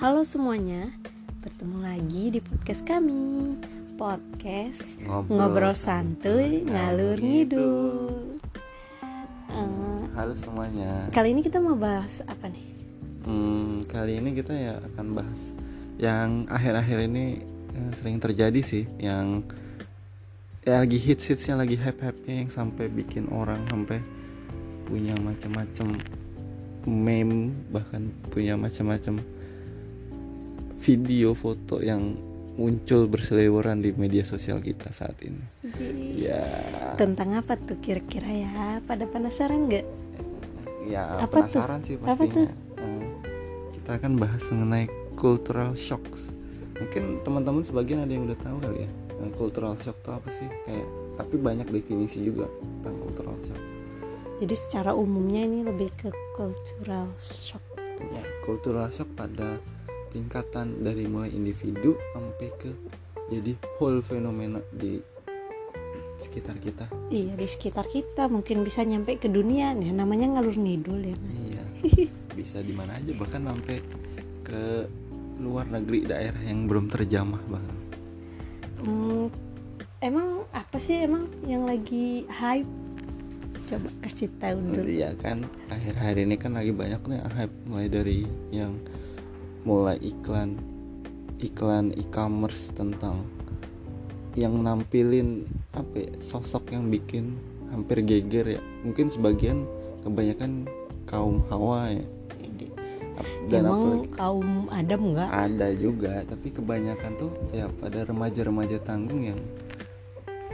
Halo semuanya, bertemu lagi di podcast kami Podcast Ngobrol Ngobrol, Santuy, Ngalur Ngidul Eh, Halo semuanya. Kali ini kita mau bahas apa nih? Hmm, kali ini kita ya akan bahas yang akhir-akhir ini eh, sering terjadi sih, yang ya lagi hits hitsnya lagi hype hype yang sampai bikin orang sampai punya macam-macam meme bahkan punya macam-macam video foto yang muncul berseliweran di media sosial kita saat ini. Ya, Tentang apa tuh kira-kira ya? Pada penasaran nggak? ya Apa tuh? penasaran sih Apa pastinya. Eh, kita akan bahas mengenai cultural shocks. Mungkin teman-teman sebagian ada yang udah tahu kali ya. eh, cultural shock itu apa sih? Kayak tapi banyak definisi juga tentang cultural shock. Jadi secara umumnya ini lebih ke cultural shock Ya, cultural shock pada tingkatan dari mulai individu sampai ke jadi whole fenomena di sekitar kita. Iya di sekitar kita mungkin bisa nyampe ke dunia nih namanya ngalur ngidul ya Iya. Bisa di mana aja bahkan sampai ke luar negeri daerah yang belum terjamah bahkan. Hmm, emang apa sih emang yang lagi hype? Coba kasih tahu dulu. Iya kan akhir-akhir ini kan lagi banyak nih hype mulai dari yang mulai iklan iklan e-commerce tentang yang nampilin apa ya, sosok yang bikin hampir geger ya. Mungkin sebagian kebanyakan kaum hawa ya. Dan emang apalagi kaum Adam nggak? ada juga tapi kebanyakan tuh ya pada remaja-remaja tanggung yang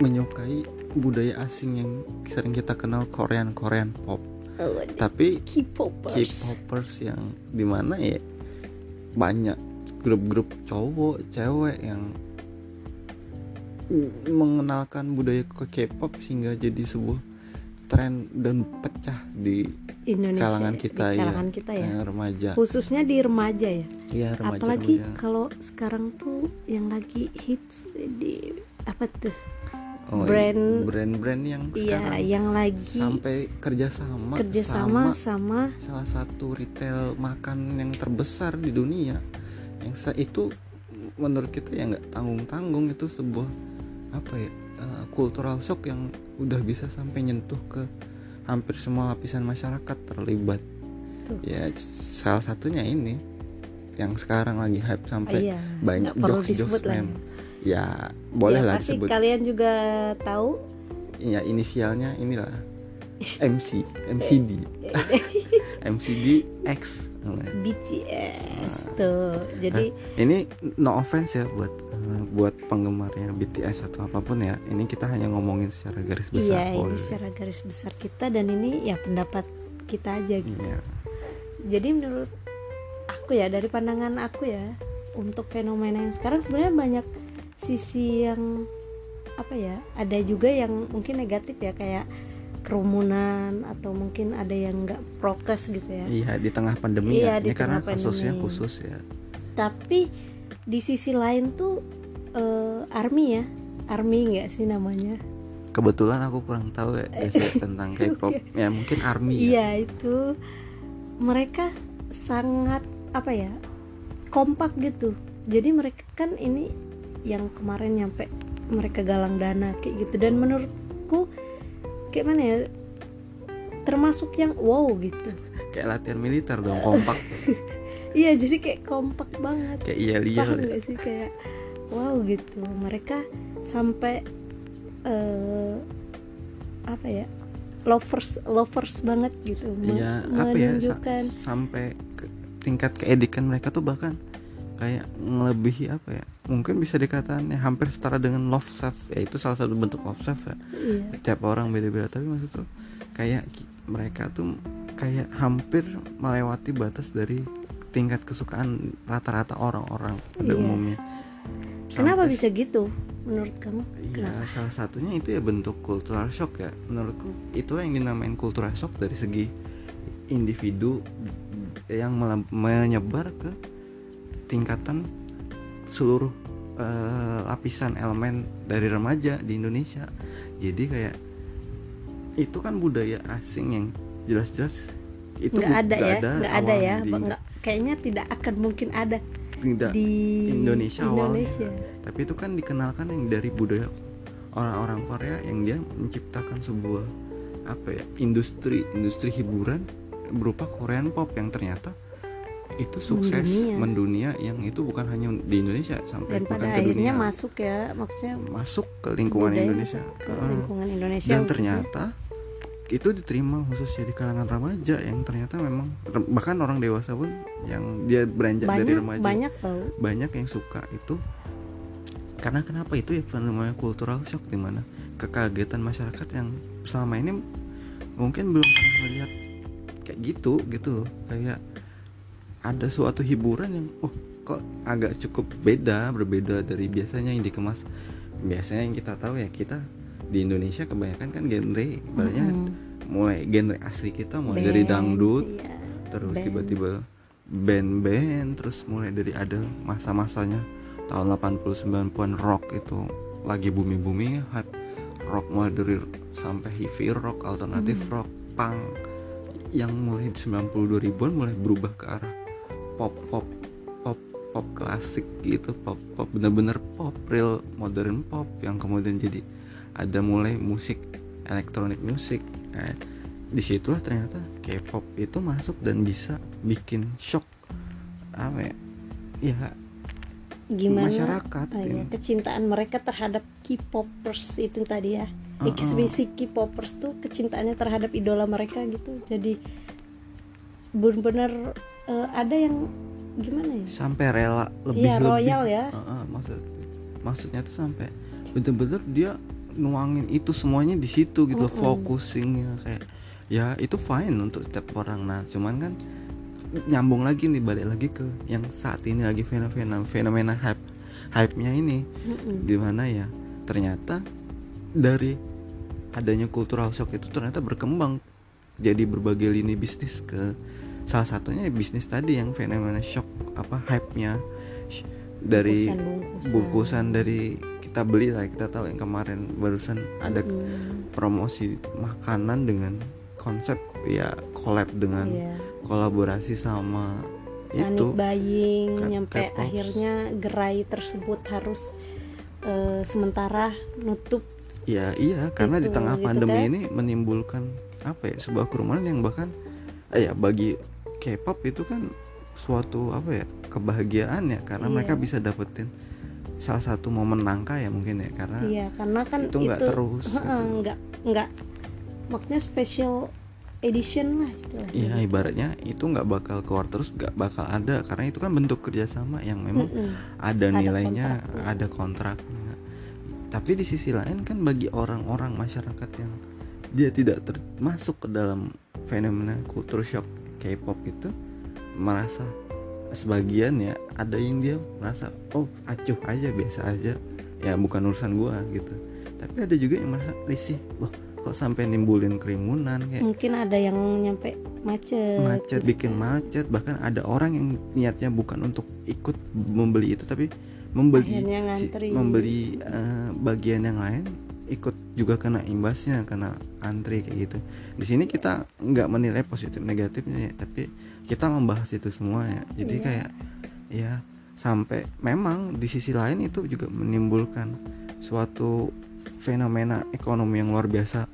menyukai budaya asing yang sering kita kenal Korean Korean pop. Oh, tapi K-popers. K-popers yang di mana ya banyak grup-grup cowok cewek yang mengenalkan budaya ke K-pop sehingga jadi sebuah tren dan pecah di Indonesia kalangan ya, kita di ya, kalangan kita ya. eh, remaja Khususnya di remaja ya. Iya remaja Apalagi remaja. kalau sekarang tuh yang lagi hits di apa tuh? Oh, iya. brand- brand-brand yang Iya, sekarang yang lagi sampai kerjasama kerjasama sama sama salah satu retail makan yang terbesar di dunia yang itu menurut kita ya nggak tanggung tanggung itu sebuah apa ya uh, cultural shock yang udah bisa sampai nyentuh ke hampir semua lapisan masyarakat terlibat Tuh. ya salah satunya ini yang sekarang lagi hype sampai iya, banyak jokes jokes meme ya. boleh Ya, lah pasti disebut kalian juga tahu ya inisialnya inilah MC MCD MCD X BTS tuh. Jadi ini no offense ya buat eh, buat penggemarnya BTS atau apa pun ya ini kita hanya ngomongin secara garis besar iya ini secara garis besar kita dan ini ya pendapat kita aja gitu. Iya. Jadi menurut aku ya dari pandangan aku ya untuk fenomena yang sekarang sebenarnya banyak sisi yang apa ya ada juga yang mungkin negatif ya kayak kerumunan atau mungkin ada yang nggak prokes gitu ya. Iya di tengah pandemi Iya, ya di ini karena tengah kasusnya pandemi. khusus ya. Tapi di sisi lain tuh eh, army ya army nggak sih namanya? Kebetulan aku kurang tahu ya basic tentang K-pop. Ya mungkin ARMY ya. Iya itu mereka sangat apa ya kompak gitu. Jadi mereka kan ini yang kemarin nyampe mereka galang dana kayak gitu. Dan menurutku kayak mana ya termasuk yang wow gitu. Kayak latihan militer dong kompak. Iya jadi kayak kompak banget. Kayak iya iya. Gak sih? Kayak wow gitu. Mereka sampai eh apa ya lovers lovers banget gitu. Iya apa ya sa- sampai ke tingkat keedikan mereka tuh bahkan kayak ngelebihi apa ya mungkin bisa dikatakan ya hampir setara dengan love self. Ya itu salah satu bentuk love self ya. Iya. Tiap orang beda-beda tapi maksud tuh kayak mereka tuh kayak hampir melewati batas dari tingkat kesukaan rata-rata orang-orang pada Iya. umumnya. Kenapa Sampai- bisa gitu menurut kamu? Iya, salah satunya itu ya bentuk cultural shock ya. Menurutku itu yang dinamain cultural shock dari segi individu yang menyebar ke tingkatan seluruh eh, lapisan elemen dari remaja di Indonesia. Jadi kayak itu kan budaya asing yang jelas-jelas itu nggak ada ya nggak ada ya di- nggak kayaknya tidak akan mungkin ada tidak di Indonesia awalnya. Indonesia. tapi itu kan dikenalkan yang dari budaya orang-orang Korea yang dia menciptakan sebuah apa ya industri industri hiburan berupa Korean pop yang ternyata itu sukses Mendunia. mendunia yang itu bukan hanya di Indonesia sampai dan pada bukan ke akhirnya dunia. masuk ya maksudnya masuk ke lingkungan budaya Indonesia. ke lingkungan Indonesia dan khususnya. ternyata itu diterima khususnya di kalangan remaja yang ternyata memang bahkan orang dewasa pun yang dia beranjak dari banyak remaja banyak tau banyak yang suka itu. Karena kenapa itu ya fenomena cultural shock di mana kekagetan masyarakat yang selama ini mungkin belum pernah melihat kayak gitu gitu loh. Kayak ada suatu hiburan yang oh kok agak cukup beda berbeda dari biasanya yang dikemas biasanya yang kita tahu ya kita di Indonesia kebanyakan kan genre ibaratnya Mm-mm. mulai genre asli kita mulai Band, dari dangdut iya. terus tiba-tiba band-band terus mulai dari ada masa-masanya tahun 80 90-an rock itu lagi bumi-bumi hype rock mulai dari sampai heavy rock alternatif Hmm. rock punk yang mulai di 90 2000-an mulai berubah ke arah pop pop pop pop klasik gitu pop pop bener-bener pop real modern pop yang kemudian jadi ada mulai musik elektronik musik eh, di situlah ternyata K-pop itu masuk dan bisa bikin shock apa ya ya gimana? masyarakat ya, kecintaan mereka terhadap K-popers itu tadi ya. Uh-uh. ekspresi K-popers tuh kecintaannya terhadap idola mereka gitu. Jadi benar-benar eh, ada yang gimana ya sampai rela lebih Iya, lebih royal ya. Heeh, maksud maksudnya tuh sampai bener-bener dia nuangin itu semuanya di situ gitu Mm-mm. focusingnya kayak ya itu fine untuk setiap orang nah cuman kan nyambung lagi nih balik lagi ke yang saat ini lagi fenomena fenomena hype hype nya ini Mm-mm. di mana ya ternyata dari adanya cultural shock itu ternyata berkembang jadi berbagai lini bisnis ke salah satunya ya bisnis tadi yang fenomena shock apa hype-nya dari Bungkusan-bungkusan. bungkusan dari kita beli lah kita tahu yang kemarin barusan ada Mm, promosi makanan dengan konsep ya collab dengan iya. kolaborasi sama itu buying K- nyampe K-pop. akhirnya gerai tersebut harus eh, sementara nutup Ya iya karena di Gitu, tengah gitu pandemi kan. ini menimbulkan apa ya sebuah kerumunan yang bahkan eh, ya bagi K-pop itu kan suatu apa ya kebahagiaan ya karena Iya. mereka bisa dapetin salah satu momen langka ya mungkin ya karena iya karena kan itu nggak terus Heeh, gitu. nggak nggak maksudnya special edition lah istilahnya ya ibaratnya itu nggak bakal keluar terus nggak bakal ada karena itu kan bentuk kerjasama yang memang Mm-mm. ada Ada nilainya kontraknya. ada kontraknya tapi di sisi lain kan bagi orang-orang masyarakat yang dia tidak termasuk ke dalam fenomena culture shock K-pop itu merasa sebagian ya ada yang dia merasa oh acuh aja biasa aja. Ya bukan urusan gua gitu. Tapi ada juga yang merasa risih loh kok sampai nimbulin kerumunan kayak mungkin ada yang nyampe macet. Macet gitu bikin macet. Bahkan ada orang yang niatnya bukan untuk ikut membeli itu tapi membeli si- membeli eh, bagian yang lain ikut juga kena imbasnya kena antri kayak gitu. Di sini kita nggak menilai positif negatifnya ya tapi kita membahas itu semua ya. Jadi Iya. kayak ya sampai memang di sisi lain itu juga menimbulkan suatu fenomena ekonomi yang luar biasa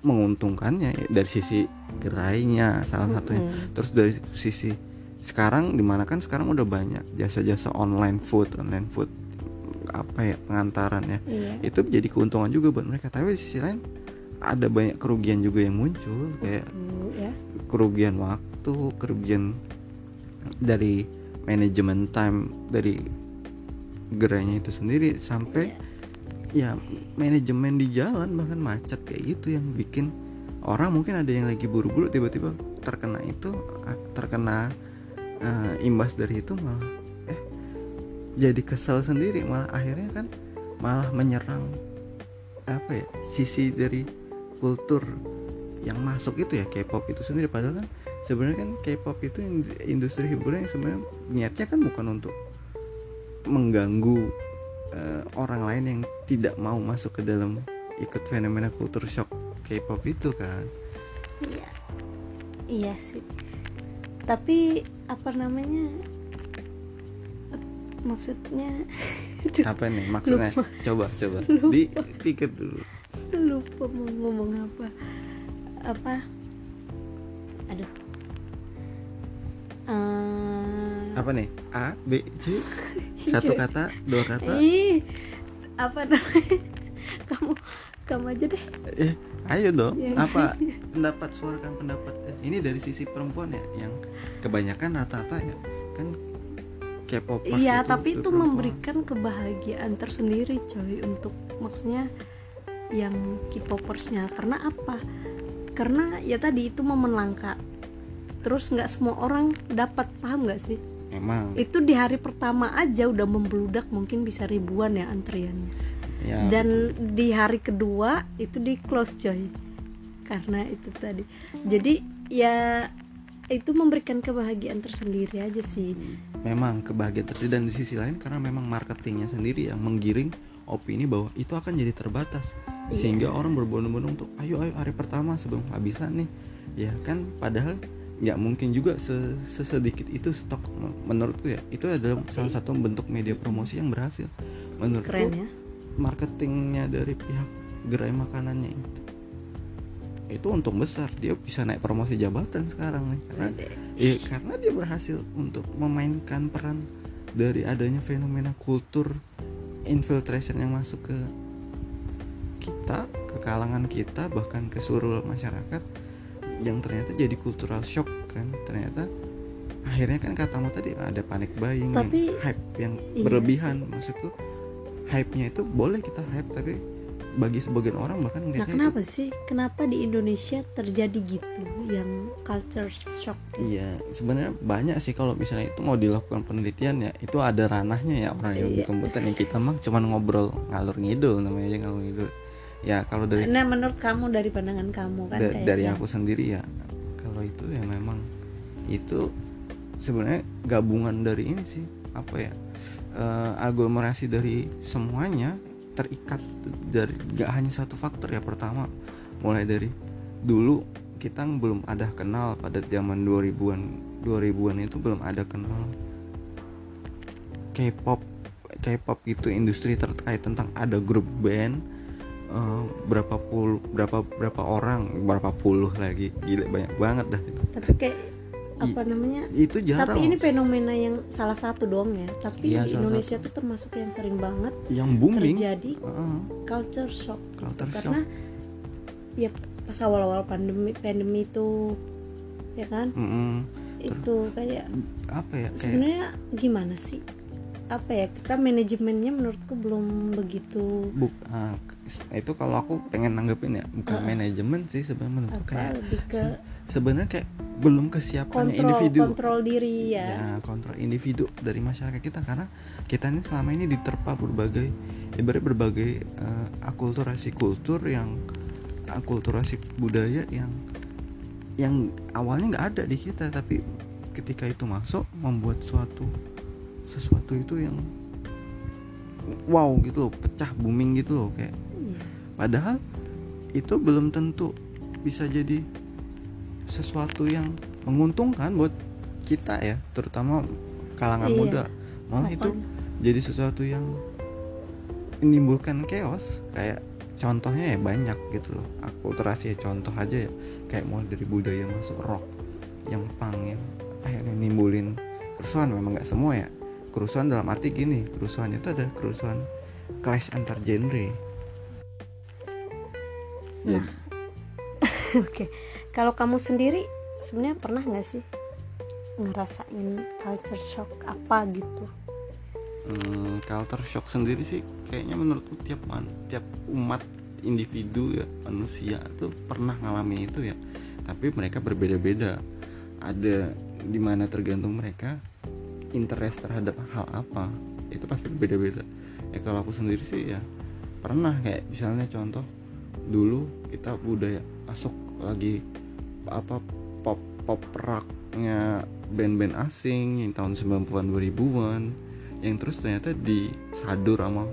menguntungkannya ya, dari sisi gerainya salah satunya. Terus dari sisi sekarang di mana kan sekarang udah banyak jasa-jasa online food online food apa ya pengantaran ya iya. Itu jadi keuntungan juga buat mereka. Tapi di sisi lain ada banyak kerugian juga yang muncul kayak Tuh, ya kerugian waktu kerugian dari manajemen time dari gerainya itu sendiri sampai ya manajemen di jalan bahkan macet kayak gitu yang bikin orang mungkin ada yang lagi buru-buru tiba-tiba terkena itu terkena eh, imbas dari itu malah jadi kesel sendiri malah akhirnya kan malah menyerang apa ya sisi dari kultur yang masuk itu ya K-pop itu sendiri. Padahal kan sebenarnya kan K-pop itu ind- industri hiburan yang sebenarnya niatnya kan bukan untuk mengganggu eh, orang lain yang tidak mau masuk ke dalam ikut fenomena kultur shock K-pop itu kan. Iya. Iya sih. Tapi apa namanya maksudnya apa nih maksudnya? coba coba. Dipikir dulu. Lupa mau ngomong apa. Apa? Aduh. Eh, apa nih? A B C? Satu kata dua kata? Ih apa namanya? Kamu kamu aja deh. Eh ayo dong. Ya. apa pendapat suarakan pendapat? Eh, ini dari sisi perempuan ya yang kebanyakan rata-rata ya. Kan K-popers iya tapi itu memberikan kebahagiaan tersendiri coy untuk maksudnya yang K-popersnya. Karena apa? Karena ya tadi itu momen langka. Terus nggak semua orang dapat paham nggak sih? Memang itu di hari pertama aja udah membludak mungkin bisa ribuan ya antriannya. Ya dan di hari kedua itu di close coy. Karena itu tadi. Jadi ya itu memberikan kebahagiaan tersendiri aja sih. Memang kebahagiaan tersendiri dan di sisi lain karena memang marketingnya sendiri yang menggiring opini bahwa itu akan jadi terbatas. Iya. sehingga orang berbondong-bondong untuk ayo ayo hari pertama sebelum kehabisan nih. Ya kan? Padahal nggak mungkin juga se- sesedikit itu stok menurutku ya. Itu adalah salah satu bentuk media promosi yang berhasil. Menurutku keren ya. marketingnya dari pihak gerai makanannya itu itu untung besar dia bisa naik promosi jabatan sekarang nih. Karena Iya karena dia berhasil untuk memainkan peran dari adanya fenomena kultur infiltration yang masuk ke kita, ke kalangan kita bahkan ke seluruh masyarakat yang ternyata jadi cultural shock kan. Ternyata akhirnya kan katamu tadi ada panic buying Tapi- hype yang Iya berlebihan maksudku hype-nya itu boleh kita hype tapi bagi sebagian orang bahkan nah ngeliatnya itu kenapa sih kenapa di Indonesia terjadi gitu yang culture shock gitu? Iya, sebenarnya banyak sih kalau misalnya itu mau dilakukan penelitian ya, itu ada ranahnya ya orang yang di Iya. komputer yang kita mah cuman ngobrol ngalur ngidul namanya aja ngalur ngidul. Ya kalau dari nah menurut kamu dari pandangan kamu kan da- kayak dari aku sendiri ya, kalau itu ya memang itu sebenarnya gabungan dari ini sih apa ya eh, aglomerasi dari semuanya terikat dari gak hanya satu faktor ya pertama mulai dari dulu kita belum ada kenal pada zaman 2000-an 2000-an itu belum ada kenal K-pop K-pop itu industri terkait tentang ada grup band eh, berapa puluh berapa berapa orang berapa puluh lagi gila banyak banget dah itu. Tapi kayak apa namanya? itu jarang tapi ini fenomena yang salah satu doang ya. Tapi Iya, di Indonesia tuh termasuk yang sering banget yang booming. terjadi Heeh. culture shock gitu. Culture karena ya pas awal-awal pandemi pandemi itu ya kan? Mm-mm. itu kayak apa ya kayak sebenarnya gimana sih? Apa ya kita manajemennya menurutku belum begitu buk ah, itu kalau aku pengen nanggepin ya bukan manajemen sih sebenarnya menurutku kayak ke se- sebenarnya kayak belum kesiapannya kontrol individu. kontrol diri ya, ya kontrol individu dari masyarakat kita karena kita ini selama ini diterpa berbagai ibarat berbagai eh, akulturasi kultur yang akulturasi budaya yang yang awalnya nggak ada di kita tapi ketika itu masuk membuat suatu sesuatu itu yang wow gitu loh pecah booming gitu loh kayak. Iya. padahal itu belum tentu bisa jadi sesuatu yang menguntungkan buat kita ya terutama kalangan Iya. muda. Malah itu jadi sesuatu yang menimbulkan chaos. Kayak contohnya ya banyak gitu loh. Aku terasi ya contoh aja ya. Kayak mulai dari budaya masuk rock yang punk yang akhirnya nimbulin kerusuhan. Memang nggak semua ya. Kerusuhan dalam arti gini kerusuhan itu ada kerusuhan clash antar genre. Nah, oke. Kalau kamu sendiri sebenarnya pernah nggak sih ngerasain culture shock apa gitu? Hmm, culture shock sendiri sih kayaknya menurutku tiap man, tiap umat individu ya manusia tuh pernah ngalamin itu ya. Tapi mereka berbeda-beda. Ada di mana tergantung mereka interest terhadap hal apa itu pasti berbeda-beda. Ya kalau aku sendiri sih ya pernah kayak misalnya contoh dulu kita budaya masuk lagi apa pop pop rocknya band-band asing yang tahun 90-an 2000-an yang terus ternyata disadur sama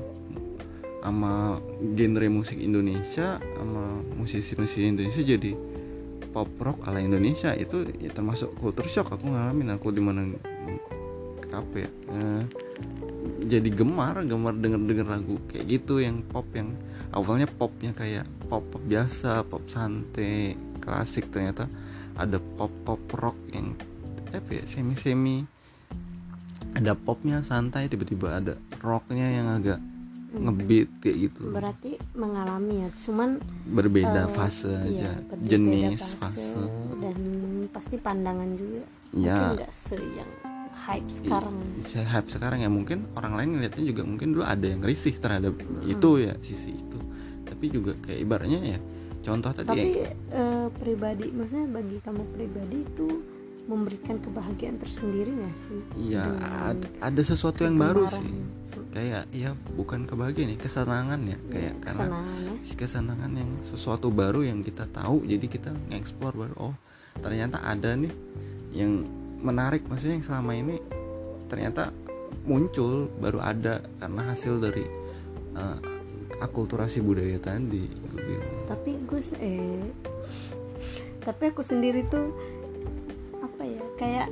sama genre musik Indonesia sama musisi-musisi Indonesia jadi pop rock ala Indonesia. Itu ya termasuk culture shock aku ngalamin. Aku di mana apa ya eh, jadi gemar gemar denger denger lagu kayak gitu yang pop yang awalnya popnya kayak pop pop biasa pop santai klasik ternyata. Ada pop pop rock yang apa ya semi semi ada popnya santai tiba-tiba ada rocknya yang agak ngebeat kayak gitu. Berarti mengalami ya cuman berbeda eh, fase iya, aja. berbeda jenis fase. dan pasti pandangan juga. Ya. mungkin nggak se yang hype sekarang. Saya hype sekarang ya mungkin orang lain ngeliatnya juga mungkin dulu ada yang risih terhadap Hmm. itu ya sisi itu. Tapi juga kayak ibaratnya ya contoh tadi tapi ya, eh, pribadi maksudnya bagi kamu pribadi itu memberikan kebahagiaan tersendiri nggak sih? Ya dengan ad- ada sesuatu yang baru sih. Kayak ya bukan kebahagiaan ya kesenangan ya kayak Ya, karena kesenangan ya. yang sesuatu baru yang kita tahu jadi kita nge-explore baru oh ternyata ada nih yang menarik. Maksudnya yang selama ini ternyata muncul baru ada karena hasil dari eh, akulturasi budaya tadi gue bilang. Tapi se- eh tapi aku sendiri tuh apa ya kayak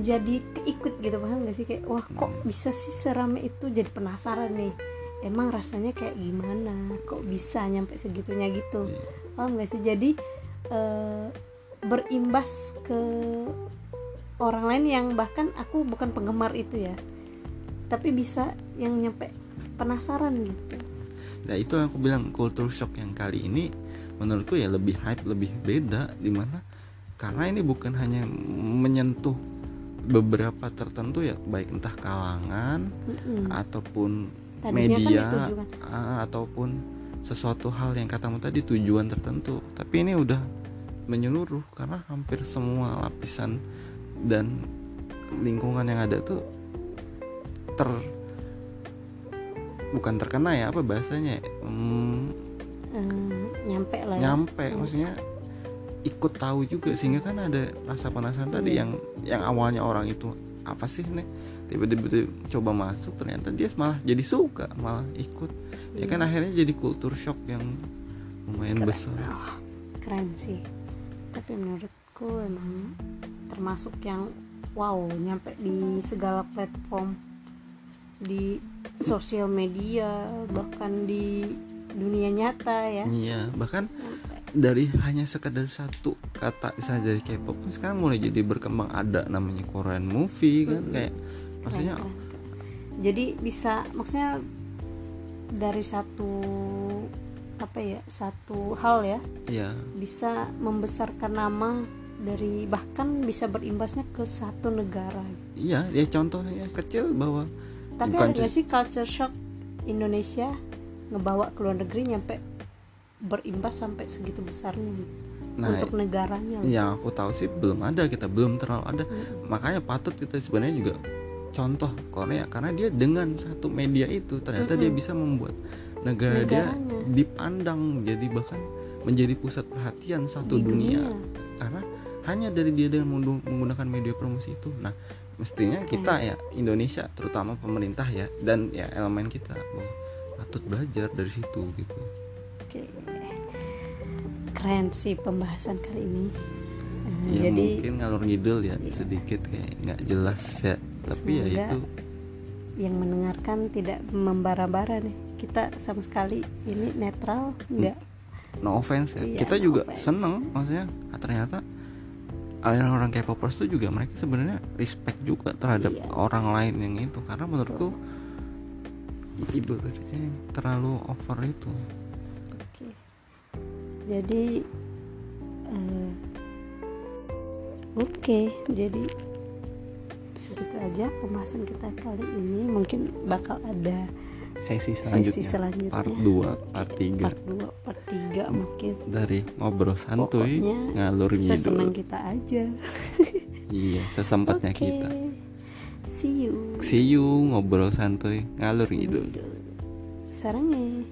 jadi keikut gitu paham gak sih? Kayak wah kok Hmm. bisa sih serame itu? Jadi penasaran nih. Emang rasanya kayak gimana? Kok bisa nyampe segitunya gitu? Iya. paham gak sih? Jadi eh, berimbas ke orang lain yang bahkan aku bukan penggemar itu ya. Tapi bisa yang nyampe penasaran gitu. Nah itu yang aku bilang culture shock yang kali ini menurutku ya lebih hype lebih beda di mana karena ini bukan hanya menyentuh beberapa tertentu ya baik entah kalangan Mm-mm. ataupun Tadinya kan media juga. ah, ataupun sesuatu hal yang katamu tadi tujuan tertentu tapi ini udah menyeluruh karena hampir semua lapisan dan lingkungan yang ada tuh ter bukan terkena ya apa bahasanya ya? Hmm, Eh, nyampe lah ya. Nyampe maksudnya ikut tahu juga sehingga kan ada rasa penasaran tadi Iya. yang yang awalnya orang itu apa sih nih tiba-tiba coba masuk ternyata dia malah jadi suka malah ikut. Ya kan akhirnya jadi kultur shock yang lumayan Keren. besar. Oh, keren sih. Tapi menurutku emang termasuk yang wow nyampe di segala platform di sosial media bahkan di dunia nyata ya. Iya bahkan dari hanya sekedar satu kata misalnya dari K-pop sekarang mulai jadi berkembang. Ada namanya Korean movie kan Mm-mm. kayak maksudnya keren, keren. jadi bisa maksudnya dari satu apa ya satu hal ya ya bisa membesarkan nama dari bahkan bisa berimbasnya ke satu negara. Iya ya contohnya kecil bahwa tapi ada sih culture shock Indonesia ngebawa ke luar negeri nyampe berimbas sampai segitu besarnya gitu, nah untuk negaranya yang aku tahu sih belum ada kita belum terlalu ada Mm-mm. makanya patut kita sebenarnya juga contoh Korea karena dia dengan satu media itu ternyata dia Mm-mm. bisa membuat negara dia dipandang jadi bahkan menjadi pusat perhatian satu Di dunia. karena hanya dari dia dengan menggu- menggunakan media promosi itu nah mestinya kita sih. ya Indonesia terutama pemerintah ya dan ya elemen kita bahwa patut belajar dari situ gitu Oke. keren sih pembahasan kali ini Eh, ya jadi mungkin ngalur ngidul ya Iya. sedikit kayak nggak jelas ya tapi ya itu yang mendengarkan tidak membara-bara nih kita sama sekali ini netral enggak no offense ya Iya, kita no juga offense. seneng maksudnya ah, ternyata orang-orang K-popers itu juga mereka sebenarnya respect juga terhadap Iya. orang lain yang itu karena menurutku ibaratnya terlalu over itu Oke. Jadi eh, Oke, jadi segitu aja pembahasan kita kali ini. Mungkin bakal ada sesi sesi selanjutnya, selanjutnya. part 2 part 3 Part 2, part 3 mungkin. dari ngobrol santuy Pokoknya ngalur Sesenang ngidul kita aja. iya sesempatnya Oke. kita See you. see you ngobrol santuy ngalur ngidul Sarangnya.